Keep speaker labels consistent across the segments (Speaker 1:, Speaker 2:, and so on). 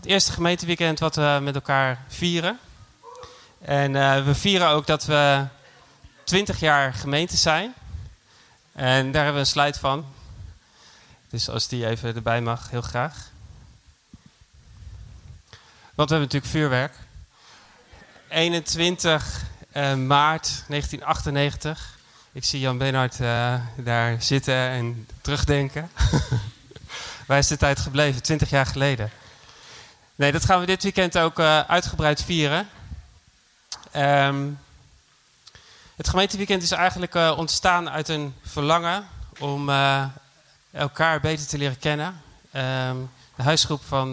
Speaker 1: Het eerste gemeenteweekend wat we met elkaar vieren. En uh, we vieren ook dat we 20 jaar gemeente zijn. En daar hebben we een slide van. Dus als die even erbij mag, heel graag. Want we hebben natuurlijk vuurwerk. 21 uh, maart 1998. Ik zie Jan Benhard uh, daar zitten en terugdenken. Waar is de tijd gebleven? 20 jaar geleden. Nee, dat gaan we dit weekend ook uh, uitgebreid vieren. Um, het gemeenteweekend is eigenlijk uh, ontstaan uit een verlangen om uh, elkaar beter te leren kennen. Um, de huisgroep van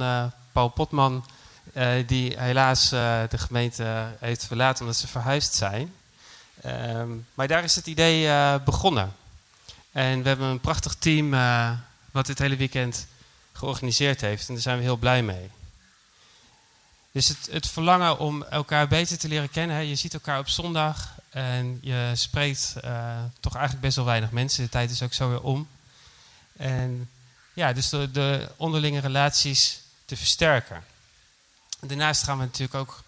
Speaker 1: Paul Potman, die helaas de gemeente heeft verlaten omdat ze verhuisd zijn. Um, maar daar is het idee begonnen. En we hebben een prachtig team wat dit hele weekend georganiseerd heeft. En daar zijn we heel blij mee. Dus het, het, verlangen om elkaar beter te leren kennen. Hè. Je ziet elkaar op zondag en je spreekt uh, toch eigenlijk best wel weinig mensen. De tijd is ook zo weer om. En ja, dus de, de onderlinge relaties te versterken. Daarnaast gaan we natuurlijk ook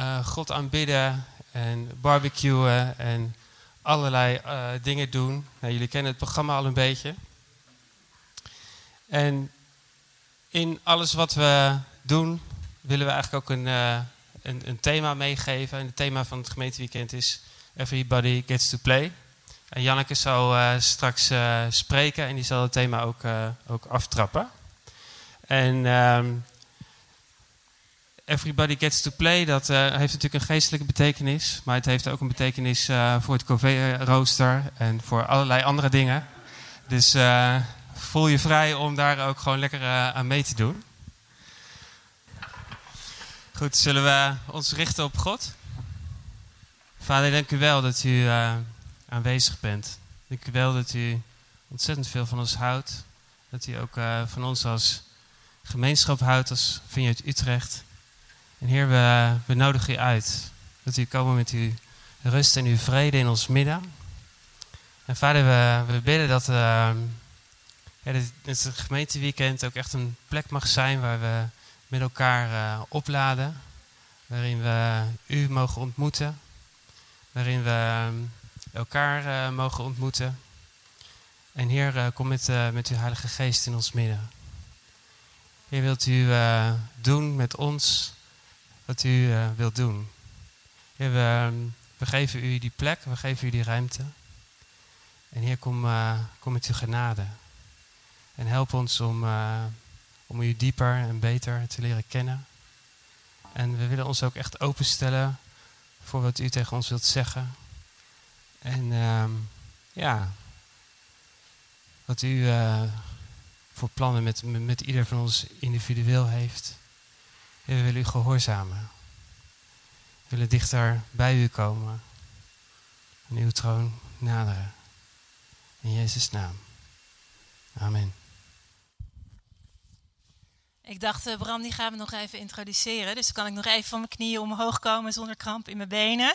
Speaker 1: uh, God aanbidden en barbecuen en allerlei uh, dingen doen. Nou, jullie kennen het programma al een beetje. En in alles wat we doen, willen we eigenlijk ook een, uh, een, een, thema meegeven. En het thema van het gemeenteweekend is Everybody Gets to Play. En Janneke zal uh, straks uh, spreken en die zal het thema ook, ook aftrappen. En um, Everybody Gets to Play, dat heeft natuurlijk een geestelijke betekenis. Maar het heeft ook een betekenis voor het Cové-rooster en voor allerlei andere dingen. Dus voel je vrij om daar ook gewoon lekker aan mee te doen. Goed, zullen we ons richten op God? Vader, dank u wel dat u uh, aanwezig bent. Dank u wel dat u ontzettend veel van ons houdt. Dat u ook uh, van ons als gemeenschap houdt, als Vineyard Utrecht. En Heer, we, we nodigen u uit. Dat u komen met uw rust en uw vrede in ons midden. En vader, we, we bidden dat, uh, ja, dat het gemeenteweekend ook echt een plek mag zijn waar we met elkaar uh, opladen. Waarin we u mogen ontmoeten. Waarin we elkaar uh, mogen ontmoeten. En Heer, uh, kom met, met uw Heilige Geest in ons midden. Heer, wilt u doen met ons wat u wilt doen. We, geven u die plek, we geven u die ruimte. En Heer, kom, kom met uw genade. En help ons om om u dieper en beter te leren kennen. En we willen ons ook echt openstellen voor wat u tegen ons wilt zeggen. En uh, ja, wat u uh, voor plannen met, met ieder van ons individueel heeft. We willen u gehoorzamen. We willen dichter bij u komen. En uw troon naderen. In Jezus' naam. Amen.
Speaker 2: Ik dacht, uh, Bram, die gaan we nog even introduceren. Dus kan ik nog even van mijn knieën omhoog komen zonder kramp in mijn benen.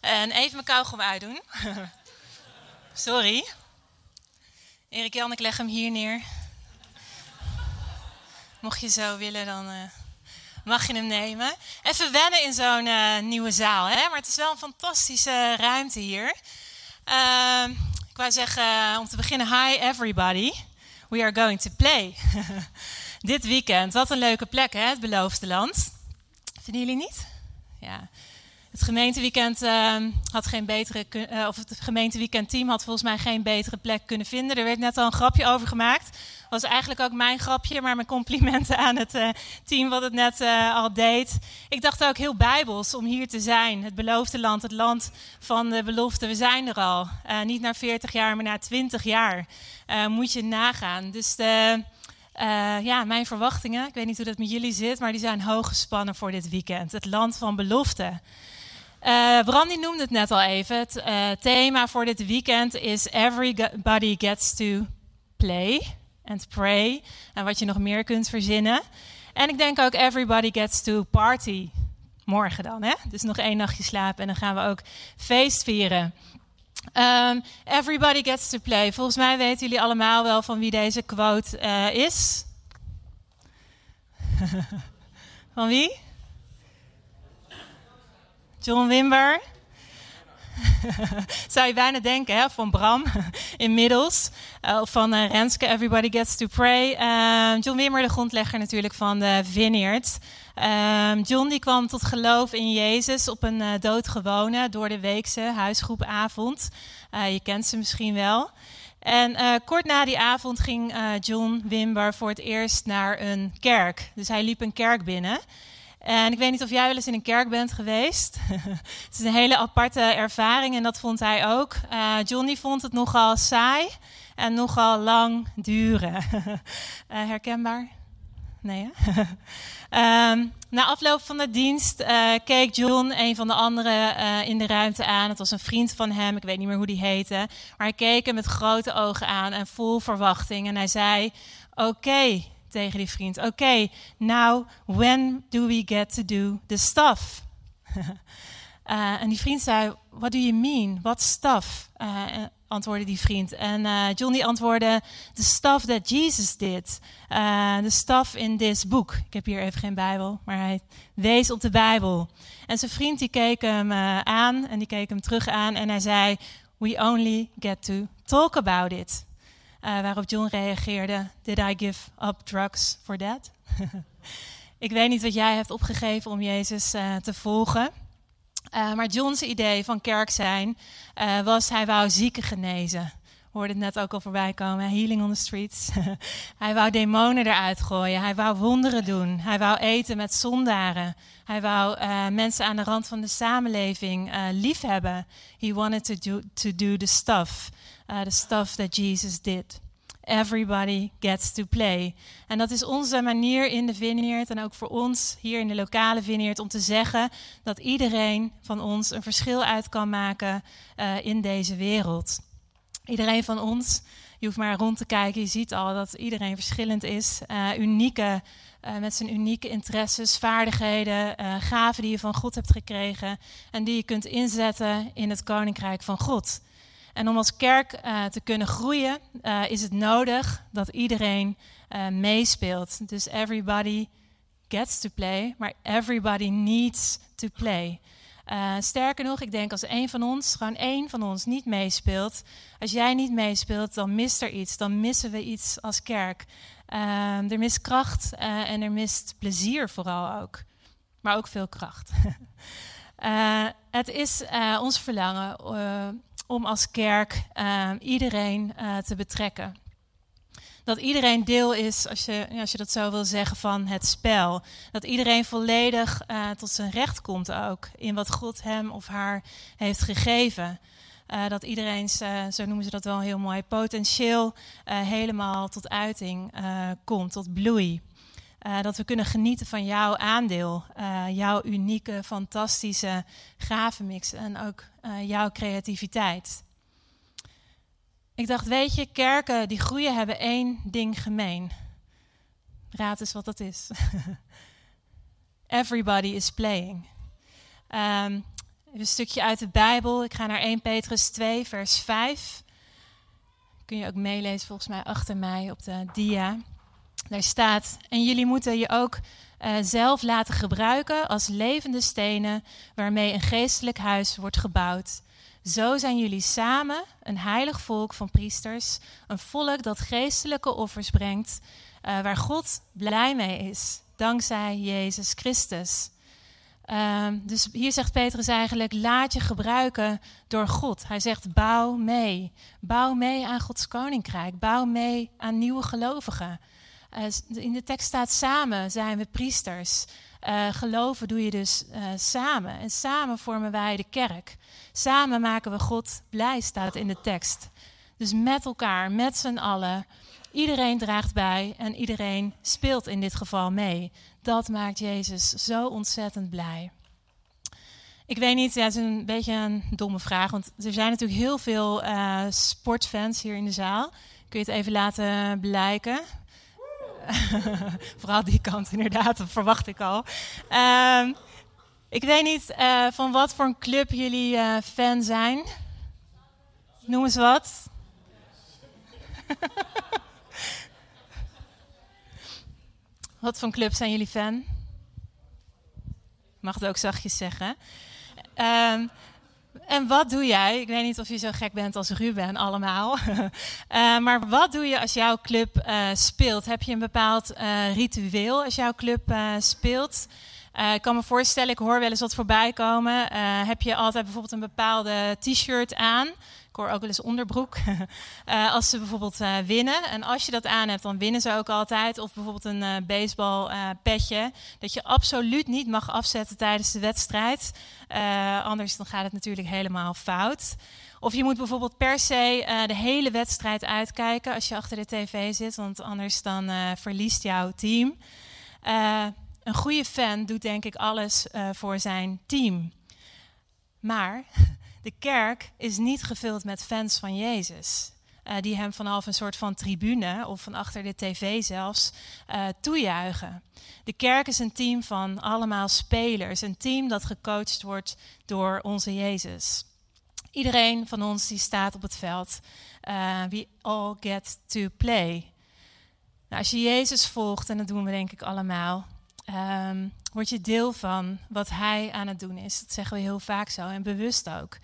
Speaker 2: En even mijn kauwgom uitdoen. Sorry. Erik Jan, ik leg hem hier neer. Mocht je zo willen, dan uh, mag je hem nemen. Even wennen in zo'n uh, nieuwe zaal. Hè? Maar het is wel een fantastische ruimte hier. Uh, ik wou zeggen, om te beginnen, hi everybody. We are going to play. dit weekend. Wat een leuke plek, hè? Het beloofde land. Vinden jullie niet? Ja. Het gemeenteweekend uh, had geen betere, uh, of het gemeenteweekendteam had volgens mij geen betere plek kunnen vinden. Er werd net al een grapje over gemaakt. Was eigenlijk ook mijn grapje, maar mijn complimenten aan het uh, team wat het net al deed. Ik dacht ook heel bijbels om hier te zijn. Het beloofde land, het land van de belofte. We zijn er al. niet na 40 jaar, maar na 20 jaar. moet je nagaan. Dus uh, ja, mijn verwachtingen, ik weet niet hoe dat met jullie zit, maar die zijn hoog gespannen voor dit weekend. Het land van belofte. Uh, Brandy noemde het net al even. Het uh, thema voor dit weekend is Everybody Gets to Play and Pray. En wat je nog meer kunt verzinnen. En ik denk ook Everybody Gets to Party. Morgen dan, hè? Dus nog één nachtje slapen en dan gaan we ook feest vieren. Um, everybody gets to play. Volgens mij weten jullie allemaal wel van wie deze quote uh, is. Van wie? John Wimber. Zou je bijna denken, hè, van Bram inmiddels. Uh, of van uh, Renske, Everybody Gets to Pray. Uh, John Wimmer, de grondlegger natuurlijk van de Vineyard. Ehm, John die kwam tot geloof in Jezus op een doodgewone door de weekse huisgroepavond. je kent ze misschien wel. En kort na die avond ging John Wimber voor het eerst naar een kerk. Dus hij liep een kerk binnen. En ik weet niet of jij wel eens in een kerk bent geweest. het is een hele aparte ervaring en dat vond hij ook. Uh, Johnny vond het nogal saai en nogal lang duren. uh, herkenbaar? Nee, um, na afloop van de dienst uh, keek John een van de anderen in de ruimte aan. Het was een vriend van hem, ik weet niet meer hoe die heette. Maar hij keek hem met grote ogen aan en vol verwachting. En hij zei: Oké, tegen die vriend: Oké, now when do we get to do the stuff? uh, en die vriend zei: What do you mean? What stuff? Uh, antwoordde die vriend. En uh, John die antwoordde: The stuff that Jesus did. The stuff in this book. Ik heb hier even geen Bijbel, maar hij wees op de Bijbel. En zijn vriend die keek hem aan en die keek hem terug aan en hij zei: We only get to talk about it. Uh, waarop John reageerde: Did I give up drugs for that? ik weet niet wat jij hebt opgegeven om Jezus uh, te volgen. Uh, maar John's idee van kerk zijn was: hij wou zieken genezen. We hoorden het net ook al voorbij komen: healing on the streets. hij wou demonen eruit gooien. Hij wou wonderen doen. Hij wou eten met zondaren. Hij wou mensen aan de rand van de samenleving liefhebben. He wanted to do, to do the stuff uh, the stuff that Jesus did. Everybody gets to play. En dat is onze manier in de vineyard en ook voor ons hier in de lokale vineyard om te zeggen dat iedereen van ons een verschil uit kan maken uh, in deze wereld. Iedereen van ons, je hoeft maar rond te kijken, je ziet al dat iedereen verschillend is. Uh, unieke, uh, met zijn unieke interesses, vaardigheden, gaven die je van God hebt gekregen en die je kunt inzetten in het koninkrijk van God. En om als kerk uh, te kunnen groeien, uh, is het nodig dat iedereen uh, meespeelt. Dus everybody gets to play, maar everybody needs to play. sterker nog, ik denk als één van ons, gewoon één van ons, niet meespeelt. Als jij niet meespeelt, dan mist er iets. Dan missen we iets als kerk. er mist kracht en er mist plezier vooral ook. Maar ook veel kracht. het is ons verlangen om als kerk uh, iedereen uh, te betrekken. Dat iedereen deel is, als je, als je dat zo wil zeggen, van het spel. Dat iedereen volledig uh, tot zijn recht komt ook in wat God hem of haar heeft gegeven. dat iedereen, zo noemen ze dat wel heel mooi, potentieel helemaal tot uiting komt, tot bloei. Dat we kunnen genieten van jouw aandeel, jouw unieke, fantastische gavenmix en ook uh, jouw creativiteit. Ik dacht, weet je, kerken die groeien hebben één ding gemeen. Raad eens wat dat is. Everybody is playing. Um, een stukje uit de Bijbel. Ik ga naar 1 Petrus 2, vers 5. Kun je ook meelezen volgens mij achter mij op de dia. Daar staat, en jullie moeten je ook uh, zelf laten gebruiken als levende stenen waarmee een geestelijk huis wordt gebouwd. Zo zijn jullie samen een heilig volk van priesters, een volk dat geestelijke offers brengt, uh, waar God blij mee is, dankzij Jezus Christus. Uh, dus hier zegt Petrus eigenlijk: laat je gebruiken door God. Hij zegt: bouw mee. Bouw mee aan Gods koninkrijk. Bouw mee aan nieuwe gelovigen. Uh, in de tekst staat samen zijn we priesters. Uh, geloven doe je dus uh, samen. En samen vormen wij de kerk. Samen maken we God blij, staat in de tekst. Dus met elkaar, met z'n allen. Iedereen draagt bij en iedereen speelt in dit geval mee. Dat maakt Jezus zo ontzettend blij. Ik weet niet, het is een beetje een domme vraag, want er zijn natuurlijk heel veel sportfans hier in de zaal. Kun je het even laten blijken? Vooral die kant, inderdaad, dat verwacht ik al. Uh, ik weet niet uh, van wat voor een club jullie uh, fan zijn. Noem eens wat. wat voor een club zijn jullie fan? mag het ook zachtjes zeggen. Um, en wat doe jij? Ik weet niet of je zo gek bent als Ruben allemaal. uh, maar wat doe je als jouw club uh, speelt? Heb je een bepaald uh, ritueel als jouw club speelt? ik kan me voorstellen, ik hoor wel eens wat voorbij komen. heb je altijd bijvoorbeeld een bepaalde t-shirt aan? Ik hoor ook wel eens onderbroek. uh, als ze bijvoorbeeld uh, winnen. En als je dat aan hebt, dan winnen ze ook altijd. Of bijvoorbeeld een uh, baseball petje. Dat je absoluut niet mag afzetten tijdens de wedstrijd. anders dan gaat het natuurlijk helemaal fout. Of je moet bijvoorbeeld per se de hele wedstrijd uitkijken als je achter de tv zit. Want anders dan verliest jouw team. een goede fan doet denk ik alles voor zijn team. Maar de kerk is niet gevuld met fans van Jezus. Uh, die hem vanaf een soort van tribune of van achter de tv zelfs uh, toejuichen. De kerk is een team van allemaal spelers. Een team dat gecoacht wordt door onze Jezus. Iedereen van ons die staat op het veld. Uh, we all get to play. Nou, als je Jezus volgt, en dat doen we denk ik allemaal, um, word je deel van wat hij aan het doen is. Dat zeggen we heel vaak zo en bewust ook.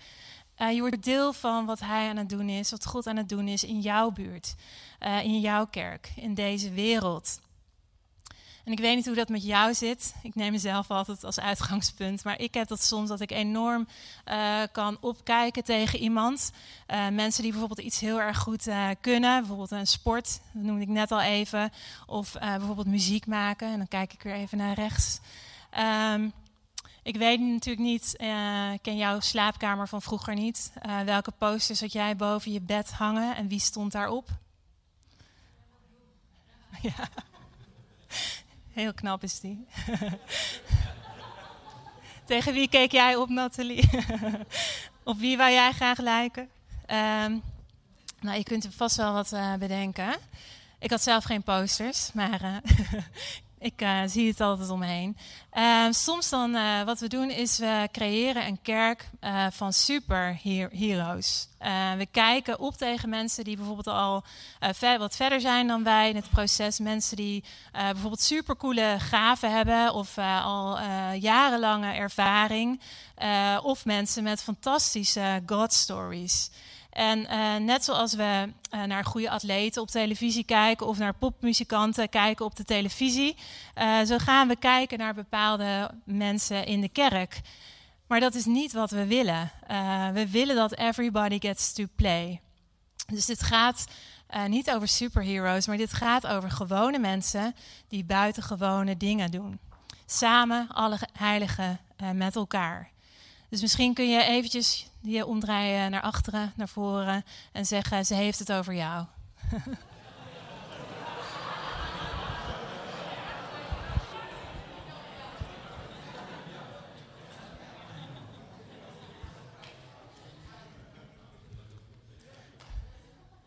Speaker 2: Uh, je wordt deel van wat hij aan het doen is, wat God aan het doen is in jouw buurt, uh, in jouw kerk, in deze wereld. En ik weet niet hoe dat met jou zit. Ik neem mezelf altijd als uitgangspunt. Maar ik heb dat soms dat ik enorm uh, kan opkijken tegen iemand. Uh, mensen die bijvoorbeeld iets heel erg goed uh, kunnen. Bijvoorbeeld een sport, dat noemde ik net al even. Of bijvoorbeeld muziek maken. En dan kijk ik weer even naar rechts. Um, ik weet natuurlijk niet, ik ken jouw slaapkamer van vroeger niet. welke posters had jij boven je bed hangen en wie stond daarop? Ja. Heel knap is die. Tegen wie keek jij op, Nathalie? op wie wou jij graag lijken? Um, nou, je kunt er vast wel wat uh, bedenken. Ik had zelf geen posters, maar uh, ik uh, zie het altijd om me heen. Uh, soms dan, uh, wat we doen, is we creëren een kerk van superheroes. we kijken op tegen mensen die bijvoorbeeld al wat verder zijn dan wij in het proces. Mensen die bijvoorbeeld supercoole gaven hebben of al jarenlange ervaring. of mensen met fantastische God stories. En uh, net zoals we uh, naar goede atleten op televisie kijken of naar popmuzikanten kijken op de televisie, uh, zo gaan we kijken naar bepaalde mensen in de kerk. Maar dat is niet wat we willen. we willen dat everybody gets to play. Dus dit gaat niet over superheroes, maar dit gaat over gewone mensen die buitengewone dingen doen. Samen, alle heiligen met elkaar. Dus misschien kun je eventjes je omdraaien naar achteren, naar voren en zeggen: ze heeft het over jou.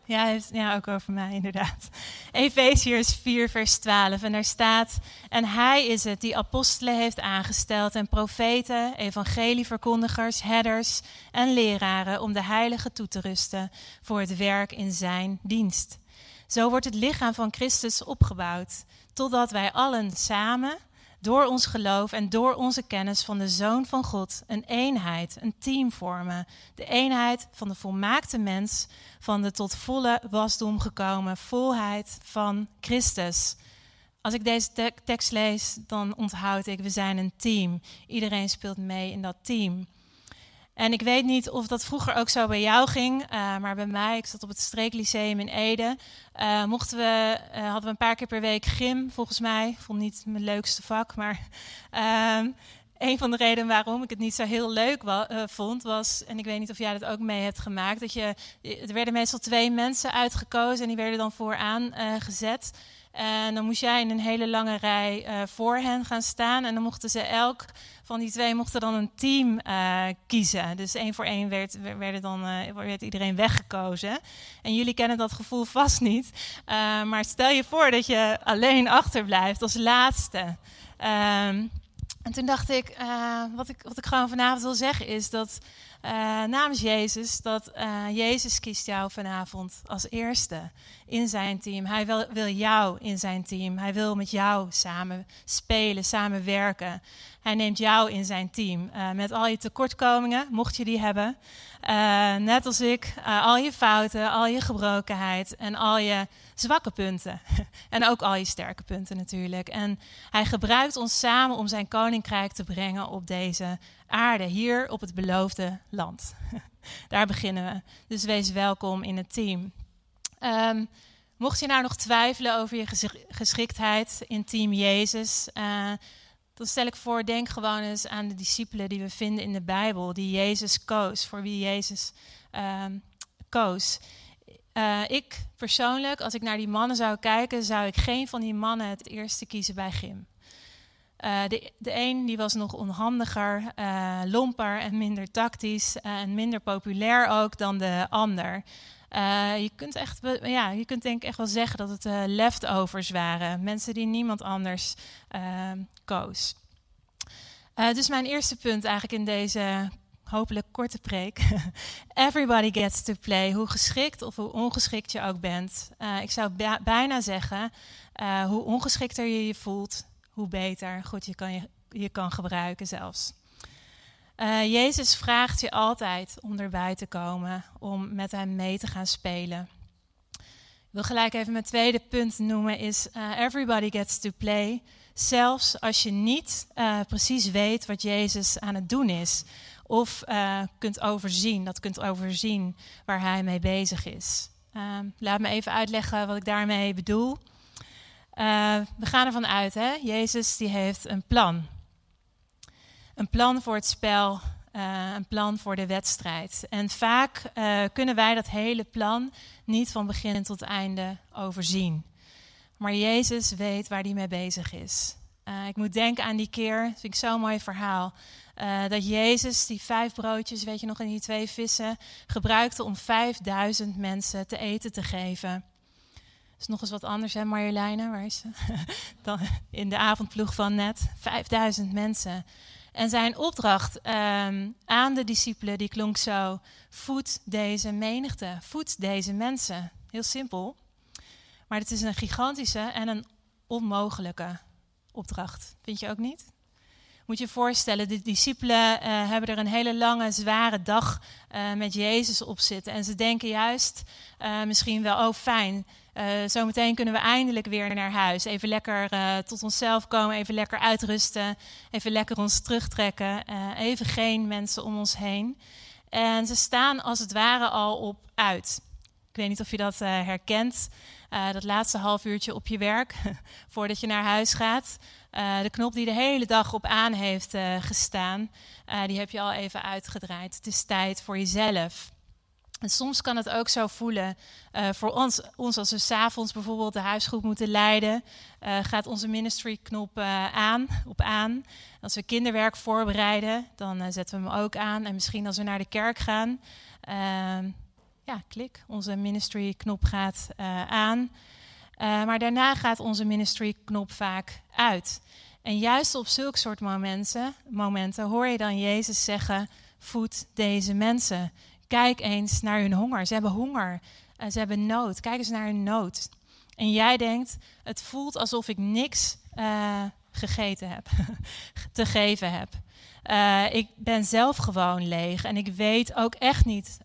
Speaker 2: Ja, ja, ook over mij inderdaad. Efeziërs 4, vers 12. En daar staat: En hij is het die apostelen heeft aangesteld, en profeten, evangelieverkondigers, herders en leraren om de heiligen toe te rusten voor het werk in zijn dienst. Zo wordt het lichaam van Christus opgebouwd, totdat wij allen samen door ons geloof en door onze kennis van de Zoon van God een eenheid, een team vormen. De eenheid van de volmaakte mens, van de tot volle wasdom gekomen volheid van Christus. Als ik deze tekst lees, dan onthoud ik, we zijn een team. Iedereen speelt mee in dat team. En ik weet niet of dat vroeger ook zo bij jou ging, uh, maar bij mij, ik zat op het Streeklyceum in Ede, uh, mochten we, uh, hadden we een paar keer per week gym, volgens mij. Ik vond niet mijn leukste vak, maar ehm, een van de redenen waarom ik het niet zo heel leuk vond, was, en ik weet niet of jij dat ook mee hebt gemaakt, dat je, er werden meestal twee mensen uitgekozen en die werden dan vooraan gezet. En dan moest jij in een hele lange rij uh, voor hen gaan staan. En dan mochten ze elk van die twee mochten dan een team uh, kiezen. Dus één voor één werd, werd, dan, uh, werd iedereen weggekozen. En jullie kennen dat gevoel vast niet. maar stel je voor dat je alleen achterblijft als laatste. Um, en toen dacht ik, wat ik, wat ik gewoon vanavond wil zeggen is dat namens Jezus dat Jezus kiest jou vanavond als eerste in zijn team. Hij wil, wil jou in zijn team. Hij wil met jou samen spelen, samen werken. Hij neemt jou in zijn team. met al je tekortkomingen, mocht je die hebben. net als ik, al je fouten, al je gebrokenheid en al je zwakke punten. en ook al je sterke punten natuurlijk. En hij gebruikt ons samen om zijn koninkrijk te brengen op deze aarde, hier op het beloofde land. Daar beginnen we. Dus wees welkom in het team. Um, mocht je nou nog twijfelen over je geschiktheid in Team Jezus, uh, dan stel ik voor, denk gewoon eens aan de discipelen die we vinden in de Bijbel, die Jezus koos, voor wie Jezus um, koos. Uh, ik persoonlijk, als ik naar die mannen zou kijken, zou ik geen van die mannen het eerste kiezen bij Gim. Uh, de, de een die was nog onhandiger, uh, lomper en minder tactisch en minder populair ook dan de ander. je kunt echt, ja, je kunt denk ik echt wel zeggen dat het leftovers waren, mensen die niemand anders koos. dus mijn eerste punt eigenlijk in deze hopelijk korte preek. Everybody gets to play, hoe geschikt of hoe ongeschikt je ook bent. Ik zou bijna zeggen, hoe ongeschikter je je voelt, hoe beter God je kan, je, je kan gebruiken zelfs. Uh, Jezus vraagt je altijd om erbij te komen, om met hem mee te gaan spelen. Ik wil gelijk even mijn tweede punt noemen, is everybody gets to play. Zelfs als je niet precies weet wat Jezus aan het doen is. Of kunt overzien, dat kunt overzien waar hij mee bezig is. Uh, laat me even uitleggen wat ik daarmee bedoel. Uh, we gaan ervan uit, hè? Jezus die heeft een plan. Een plan voor het spel, een plan voor de wedstrijd. En vaak kunnen wij dat hele plan niet van begin tot einde overzien. Maar Jezus weet waar hij mee bezig is. ik moet denken aan die keer, dat vind ik zo'n mooi verhaal dat Jezus die vijf broodjes, weet je nog, en die twee vissen gebruikte om vijfduizend mensen te eten te geven. Nog eens wat anders, hè, Marjoleine? Waar is ze? Dan in de avondploeg van net. Vijfduizend mensen. En zijn opdracht um, aan de discipelen, die klonk zo: voed deze menigte, voed deze mensen. Heel simpel. Maar het is een gigantische en een onmogelijke opdracht. Vind je ook niet? Moet je je voorstellen, de discipelen uh, hebben er een hele lange, zware dag uh, met Jezus op zitten. En ze denken juist uh, misschien wel, oh fijn, zometeen kunnen we eindelijk weer naar huis. Even lekker tot onszelf komen, even lekker uitrusten, even lekker ons terugtrekken. even geen mensen om ons heen. En ze staan als het ware al op uit. Ik weet niet of je dat herkent. dat laatste half uurtje op je werk, voordat je naar huis gaat. De knop die de hele dag op aan heeft gestaan, die heb je al even uitgedraaid. Het is tijd voor jezelf. En soms kan het ook zo voelen voor ons, ons, als we s'avonds bijvoorbeeld de huisgroep moeten leiden, gaat onze ministry-knop aan, op aan. Als we kinderwerk voorbereiden, dan zetten we hem ook aan. En misschien als we naar de kerk gaan, ehm, ja, klik, onze ministry-knop gaat aan. maar daarna gaat onze ministry-knop vaak uit. En juist op zulke soort momenten, momenten hoor je dan Jezus zeggen: voed deze mensen. Kijk eens naar hun honger. Ze hebben honger. Uh, ze hebben nood. Kijk eens naar hun nood. En jij denkt: het voelt alsof ik niks uh, gegeten heb, te geven heb. Uh, ik ben zelf gewoon leeg en ik weet ook echt niet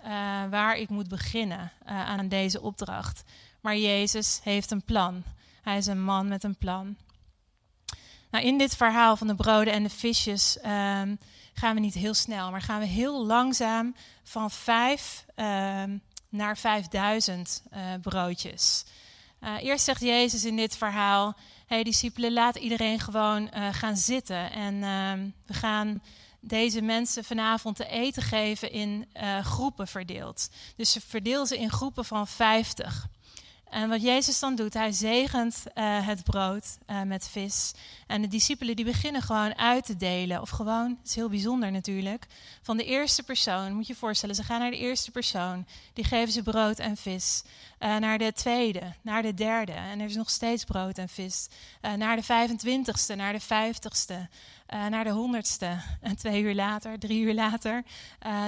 Speaker 2: waar ik moet beginnen aan deze opdracht. Maar Jezus heeft een plan. Hij is een man met een plan. Nou, in dit verhaal van de broden en de visjes um, gaan we niet heel snel, maar gaan we heel langzaam van vijf um, naar vijfduizend uh, broodjes. Uh, eerst zegt Jezus in dit verhaal: hey, discipelen, laat iedereen gewoon uh, gaan zitten. En um, we gaan deze mensen vanavond te eten geven in groepen verdeeld. Dus ze verdeel ze in groepen van vijftig. En wat Jezus dan doet, hij zegent uh, het brood uh, met vis. En de discipelen die beginnen gewoon uit te delen. Of gewoon, het is heel bijzonder natuurlijk, van de eerste persoon. Moet je voorstellen, ze gaan naar de eerste persoon. Die geven ze brood en vis. Uh, naar de tweede, naar de derde. En er is nog steeds brood en vis. naar de 25ste, naar de 50ste. naar de honderdste. En twee uur later, drie uur later,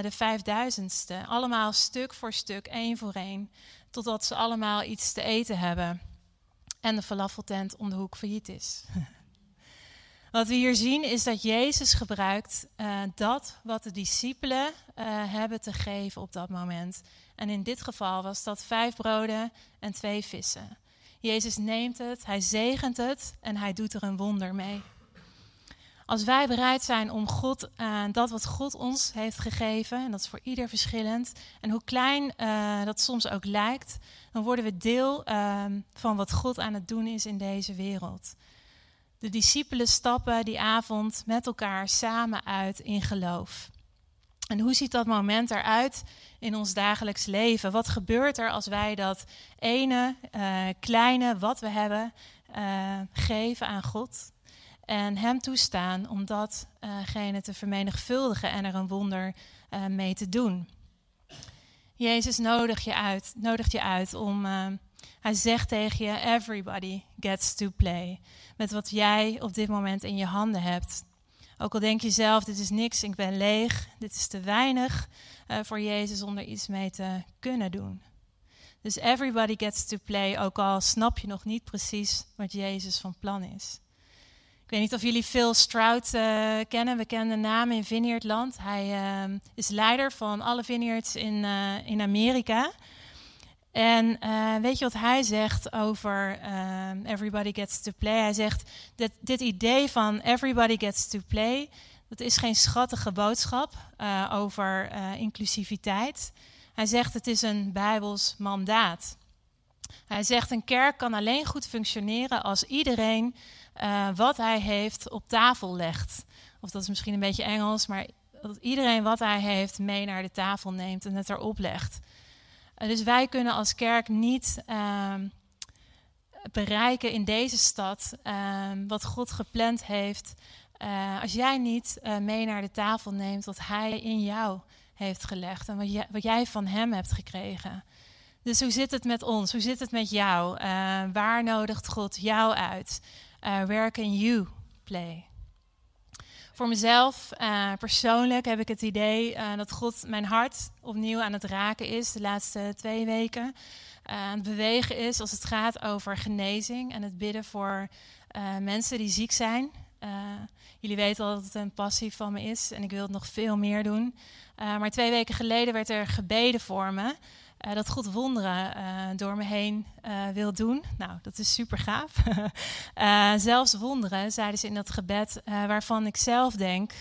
Speaker 2: de vijfduizendste. Allemaal stuk voor stuk, één voor één totdat ze allemaal iets te eten hebben en de falafeltent om de hoek failliet is. Wat we hier zien is dat Jezus gebruikt uh, dat wat de discipelen uh, hebben te geven op dat moment. En in dit geval was dat vijf broden en twee vissen. Jezus neemt het, hij zegent het en hij doet er een wonder mee. Als wij bereid zijn om God, uh, dat wat God ons heeft gegeven, en dat is voor ieder verschillend, en hoe klein uh, dat soms ook lijkt, dan worden we deel uh, van wat God aan het doen is in deze wereld. De discipelen stappen die avond met elkaar samen uit in geloof. En hoe ziet dat moment eruit in ons dagelijks leven? Wat gebeurt er als wij dat ene uh, kleine wat we hebben geven aan God? En hem toestaan om datgene te vermenigvuldigen en er een wonder uh, mee te doen. Jezus nodigt je uit, nodigt je uit om. Uh, hij zegt tegen je: Everybody gets to play. Met wat jij op dit moment in je handen hebt. Ook al denk je zelf: dit is niks, ik ben leeg, dit is te weinig uh, voor Jezus om er iets mee te kunnen doen. Dus everybody gets to play, ook al snap je nog niet precies wat Jezus van plan is. Ik weet niet of jullie Phil Stroud uh, kennen. We kennen de naam in Vineyardland. Hij uh, is leider van alle vineyards in, uh, in Amerika. En weet je wat hij zegt over Everybody Gets to Play? Hij zegt, dat dit idee van Everybody Gets to Play... dat is geen schattige boodschap over inclusiviteit. Hij zegt, het is een bijbels mandaat. Hij zegt, een kerk kan alleen goed functioneren als iedereen uh, wat hij heeft op tafel legt. Of dat is misschien een beetje Engels, maar dat iedereen wat hij heeft mee naar de tafel neemt en het erop legt. Uh, dus wij kunnen als kerk niet uh, bereiken in deze stad ehm, wat God gepland heeft. Eh, als jij niet mee naar de tafel neemt wat hij in jou heeft gelegd en wat jij, wat jij van hem hebt gekregen. Dus hoe zit het met ons? Hoe zit het met jou? waar nodigt God jou uit? Uh, where can you play? Voor mezelf, uh, persoonlijk, heb ik het idee uh, dat God mijn hart opnieuw aan het raken is de laatste twee weken. aan het bewegen is als het gaat over genezing en het bidden voor mensen die ziek zijn. jullie weten al dat het een passie van me is en ik wil het nog veel meer doen. maar twee weken geleden werd er gebeden voor me. Uh, dat God wonderen uh, door me heen uh, wil doen. Nou, dat is super gaaf. zelfs wonderen, zeiden ze in dat gebed, waarvan ik zelf denk,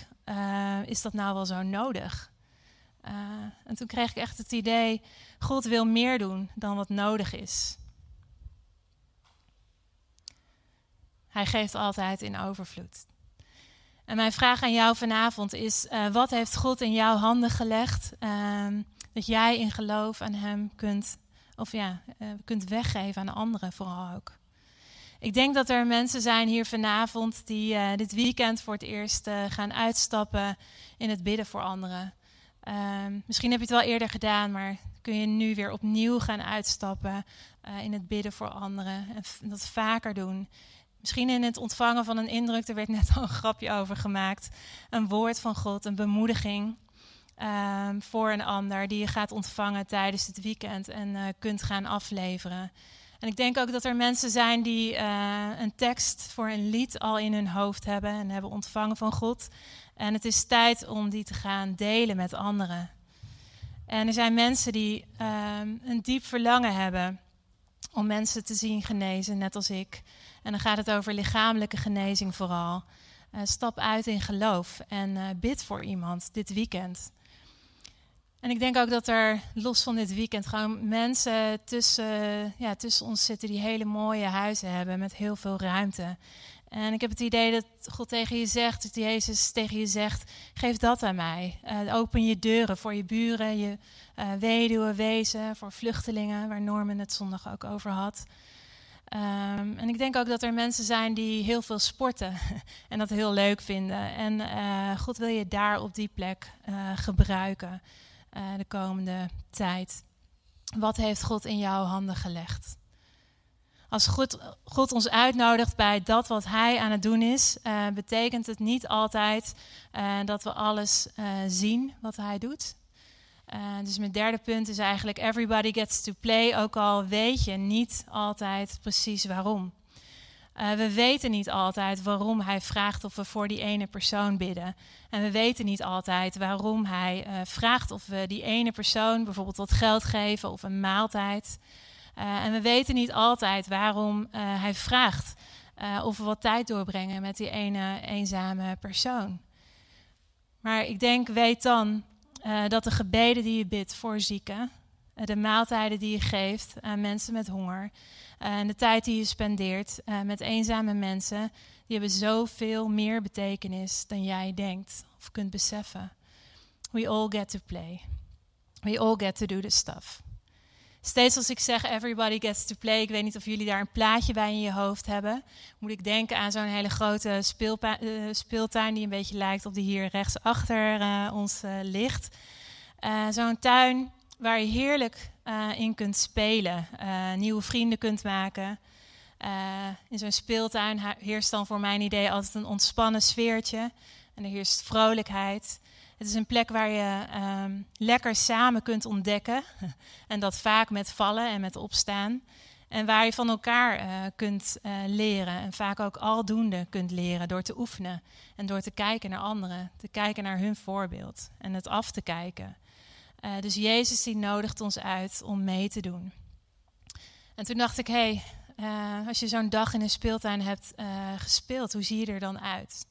Speaker 2: is dat nou wel zo nodig? en toen kreeg ik echt het idee, God wil meer doen dan wat nodig is. Hij geeft altijd in overvloed. En mijn vraag aan jou vanavond is: wat heeft God in jouw handen gelegd? Dat jij in geloof aan Hem kunt, of ja, uh, kunt weggeven aan anderen vooral ook. Ik denk dat er mensen zijn hier vanavond die uh, dit weekend voor het eerst uh, gaan uitstappen in het bidden voor anderen. Ehm, misschien heb je het wel eerder gedaan, maar kun je nu weer opnieuw gaan uitstappen in het bidden voor anderen en dat vaker doen. Misschien in het ontvangen van een indruk, er werd net al een grapje over gemaakt. Een woord van God, een bemoediging um, voor een ander die je gaat ontvangen tijdens het weekend en uh, kunt gaan afleveren. En ik denk ook dat er mensen zijn die uh, een tekst voor een lied al in hun hoofd hebben en hebben ontvangen van God. En het is tijd om die te gaan delen met anderen. En er zijn mensen die um, een diep verlangen hebben om mensen te zien genezen, net als ik. En dan gaat het over lichamelijke genezing vooral. Uh, stap uit in geloof en bid voor iemand dit weekend. En ik denk ook dat er los van dit weekend gewoon mensen tussen, ja, tussen ons zitten die hele mooie huizen hebben met heel veel ruimte. En ik heb het idee dat God tegen je zegt, dat Jezus tegen je zegt: geef dat aan mij. Uh, open je deuren voor je buren, je uh, weduwe, wezen, voor vluchtelingen, waar Norman het zondag ook over had. Um, en ik denk ook dat er mensen zijn die heel veel sporten en dat heel leuk vinden. En uh, God wil je daar op die plek gebruiken de komende tijd. Wat heeft God in jouw handen gelegd? Als God, God ons uitnodigt bij dat wat Hij aan het doen is, uh, betekent het niet altijd uh, dat we alles zien wat Hij doet. dus mijn derde punt is eigenlijk: everybody gets to play, ook al weet je niet altijd precies waarom. We weten niet altijd waarom Hij vraagt of we voor die ene persoon bidden. En we weten niet altijd waarom Hij vraagt of we die ene persoon bijvoorbeeld wat geld geven of een maaltijd. Uh, en we weten niet altijd waarom hij vraagt of we wat tijd doorbrengen met die ene eenzame persoon. Maar ik denk, weet dan dat de gebeden die je bidt voor zieken, de maaltijden die je geeft aan mensen met honger, en de tijd die je spendeert met eenzame mensen, die hebben zoveel meer betekenis dan jij denkt of kunt beseffen. We all get to play. We all get to do the stuff. Steeds als ik zeg everybody gets to play, ik weet niet of jullie daar een plaatje bij in je hoofd hebben, moet ik denken aan zo'n hele grote speeltuin die een beetje lijkt op die hier rechts achter ons ligt. zo'n tuin waar je heerlijk in kunt spelen, nieuwe vrienden kunt maken. in zo'n speeltuin heerst dan voor mijn idee altijd een ontspannen sfeertje en er heerst vrolijkheid. Het is een plek waar je um, lekker samen kunt ontdekken. En dat vaak met vallen en met opstaan. En waar je van elkaar kunt leren. En vaak ook aldoende kunt leren door te oefenen. En door te kijken naar anderen. Te kijken naar hun voorbeeld. En het af te kijken. Uh, dus Jezus die nodigt ons uit om mee te doen. En toen dacht ik, hé, hey, als je zo'n dag in een speeltuin hebt gespeeld, hoe zie je er dan uit?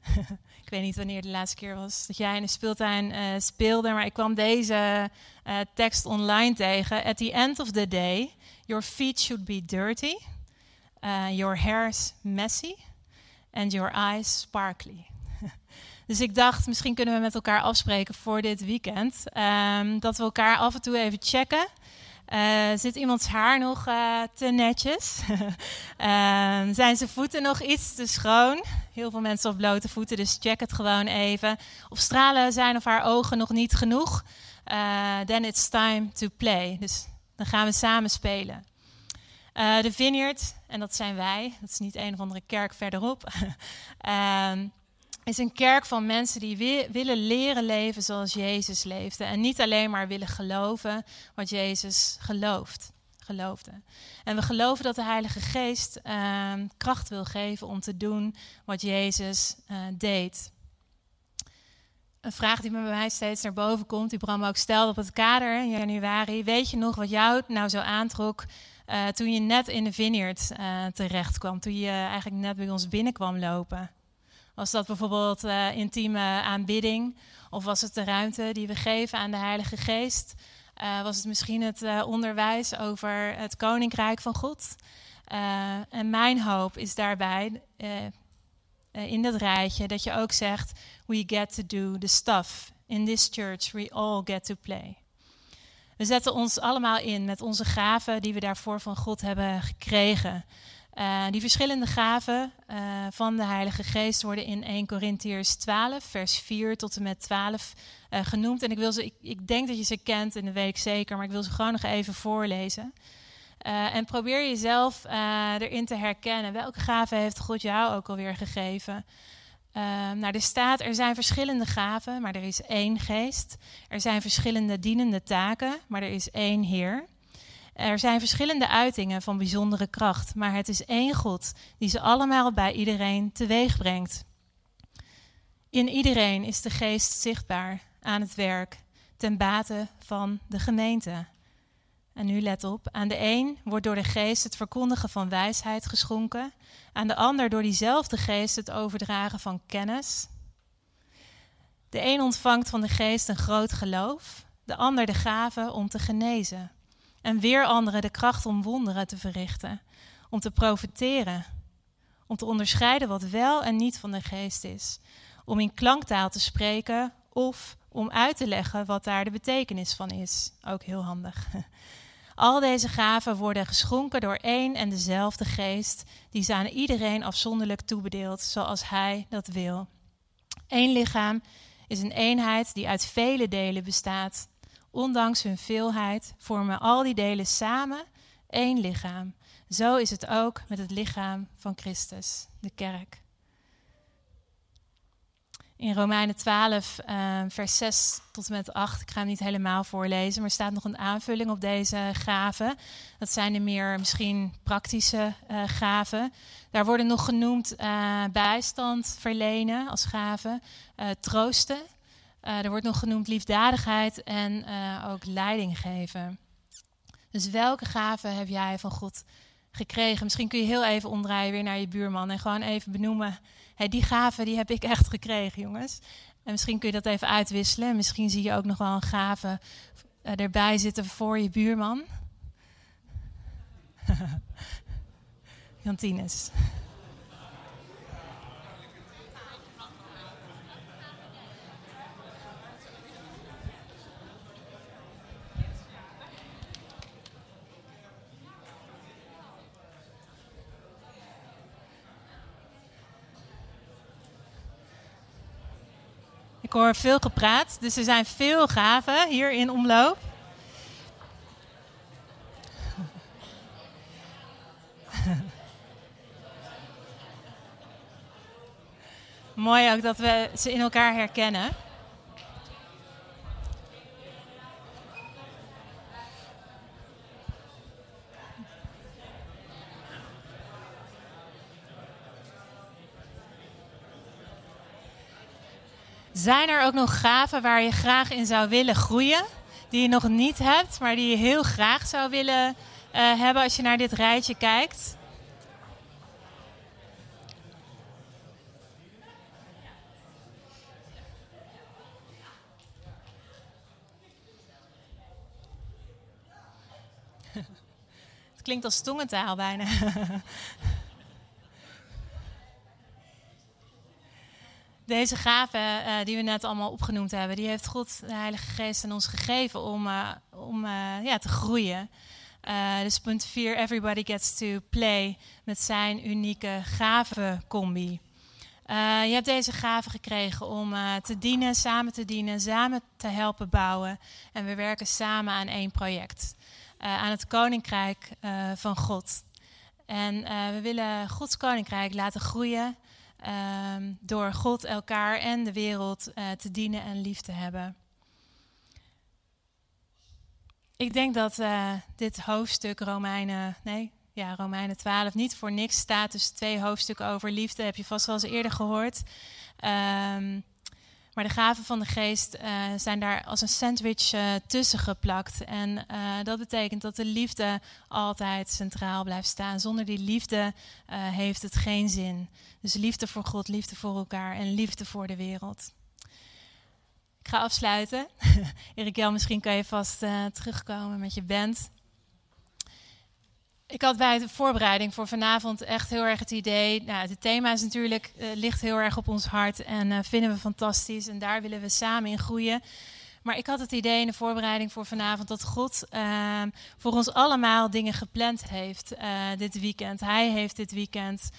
Speaker 2: ik weet niet wanneer de laatste keer was dat jij in de speeltuin speelde, maar ik kwam deze tekst online tegen. At the end of the day, your feet should be dirty, your hair's messy and your eyes sparkly. dus ik dacht, misschien kunnen we met elkaar afspreken voor dit weekend. Um, dat we elkaar af en toe even checken. Uh, zit iemands haar nog uh, te netjes? uh, zijn zijn voeten nog iets te schoon? Heel veel mensen op blote voeten, dus check het gewoon even. Of stralen zijn of haar ogen nog niet genoeg? then it's time to play. Dus dan gaan we samen spelen. de Vineyard, en dat zijn wij, dat is niet een of andere kerk verderop. Ehm, is een kerk van mensen die willen leren leven zoals Jezus leefde. En niet alleen maar willen geloven wat Jezus geloofde. En we geloven dat de Heilige Geest uh, kracht wil geven om te doen wat Jezus uh, deed. Een vraag die bij mij steeds naar boven komt, die Bram ook stelde op het kader in januari. Weet je nog wat jou nou zo aantrok uh, toen je net in de vineyard uh, terecht kwam? Toen je eigenlijk net bij ons binnenkwam lopen? Was dat bijvoorbeeld uh, intieme aanbidding? Of was het de ruimte die we geven aan de Heilige Geest? Uh, was het misschien het uh, onderwijs over het Koninkrijk van God? en mijn hoop is daarbij in dat rijtje dat je ook zegt: We get to do the stuff. In this church we all get to play. We zetten ons allemaal in met onze gaven die we daarvoor van God hebben gekregen. Uh, die verschillende gaven uh, van de Heilige Geest worden in 1 Corinthiërs 12, vers 4 tot en met 12 uh, eh, genoemd. En ik, wil ze, ik, ik, denk dat je ze kent en dat weet ik zeker, maar ik wil ze gewoon nog even voorlezen. en probeer jezelf erin te herkennen. Welke gaven heeft God jou ook alweer gegeven? nou, er staat, er zijn verschillende gaven, maar er is één geest. Er zijn verschillende dienende taken, maar er is één Heer. Er zijn verschillende uitingen van bijzondere kracht, maar het is één God die ze allemaal bij iedereen teweeg brengt. In iedereen is de geest zichtbaar aan het werk ten bate van de gemeente. En nu let op, aan de een wordt door de geest het verkondigen van wijsheid geschonken, aan de ander door diezelfde geest het overdragen van kennis. De een ontvangt van de geest een groot geloof, de ander de gave om te genezen en weer anderen de kracht om wonderen te verrichten, om te profiteren, om te onderscheiden wat wel en niet van de geest is, om in klanktaal te spreken of om uit te leggen wat daar de betekenis van is. Ook heel handig. Al deze gaven worden geschonken door één en dezelfde geest, die ze aan iedereen afzonderlijk toebedeelt, zoals hij dat wil. Eén lichaam is een eenheid die uit vele delen bestaat. Ondanks hun veelheid vormen al die delen samen één lichaam. Zo is het ook met het lichaam van Christus, de kerk. In Romeinen 12, uh, vers 6 tot en met 8, ik ga hem niet helemaal voorlezen, maar staat nog een aanvulling op deze gaven. Dat zijn de meer misschien praktische uh, gaven. Daar worden nog genoemd uh, bijstand verlenen als gaven, troosten. Er wordt nog genoemd liefdadigheid en ook leiding geven. Dus welke gaven heb jij van God gekregen? Misschien kun je heel even omdraaien weer naar je buurman en gewoon even benoemen. Hey, die gave die heb ik echt gekregen, jongens. En misschien kun je dat even uitwisselen. Misschien zie je ook nog wel een gave uh, erbij zitten voor je buurman. Jantines. Ik hoor veel gepraat, dus er zijn veel gaven hier in omloop. Mooi ook dat we ze in elkaar herkennen. Zijn er ook nog gaven waar je graag in zou willen groeien, die je nog niet hebt, maar die je heel graag zou willen uh, hebben als je naar dit rijtje kijkt? Het klinkt als tongentaal bijna. Deze gaven uh, die we net allemaal opgenoemd hebben, die heeft God, de Heilige Geest, aan ons gegeven om, uh, om uh, ja, te groeien. dus punt 4, everybody gets to play met zijn unieke gavencombi. je hebt deze gaven gekregen om te dienen, samen te dienen, samen te helpen bouwen. En we werken samen aan één project. aan het Koninkrijk van God. En we willen Gods Koninkrijk laten groeien um, door God, elkaar en de wereld uh, te dienen en lief te hebben. Ik denk dat uh, dit hoofdstuk Romeinen, nee, ja, Romeinen 12 niet voor niks staat. Dus twee hoofdstukken over liefde heb je vast wel eens eerder gehoord. Um, maar de gaven van de geest uh, zijn daar als een sandwich uh, tussen geplakt. En uh, dat betekent dat de liefde altijd centraal blijft staan. Zonder die liefde heeft het geen zin. Dus liefde voor God, liefde voor elkaar en liefde voor de wereld. Ik ga afsluiten. Erik Jan, misschien kan je vast terugkomen met je band. Ik had bij de voorbereiding voor vanavond echt heel erg het idee. Nou, het thema is natuurlijk, uh, ligt heel erg op ons hart en uh, vinden we fantastisch. En daar willen we samen in groeien. Maar ik had het idee in de voorbereiding voor vanavond dat God uh, voor ons allemaal dingen gepland heeft uh, dit weekend. Hij heeft dit weekend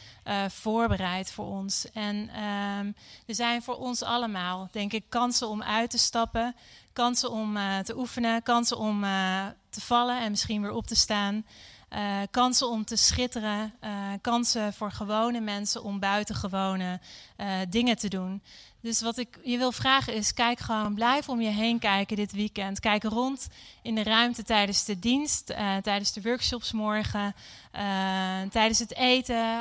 Speaker 2: voorbereid voor ons. En ehm, er zijn voor ons allemaal, denk ik, kansen om uit te stappen, kansen om te oefenen, kansen om te vallen en misschien weer op te staan. Uh, kansen om te schitteren, uh, kansen voor gewone mensen om buitengewone uh, dingen te doen. Dus wat ik je wil vragen is, kijk gewoon, blijf om je heen kijken dit weekend. Kijk rond in de ruimte tijdens de dienst, tijdens de workshops morgen, tijdens het eten,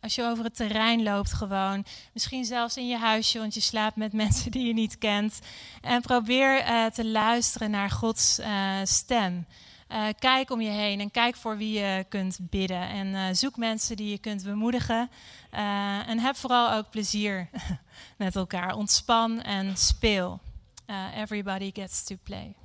Speaker 2: als je over het terrein loopt gewoon. Misschien zelfs in je huisje, want je slaapt met mensen die je niet kent. En probeer te luisteren naar Gods stem. Uh, kijk om je heen en kijk voor wie je kunt bidden. En uh, zoek mensen die je kunt bemoedigen. Uh, en heb vooral ook plezier met elkaar. Ontspan en speel. everybody gets to play.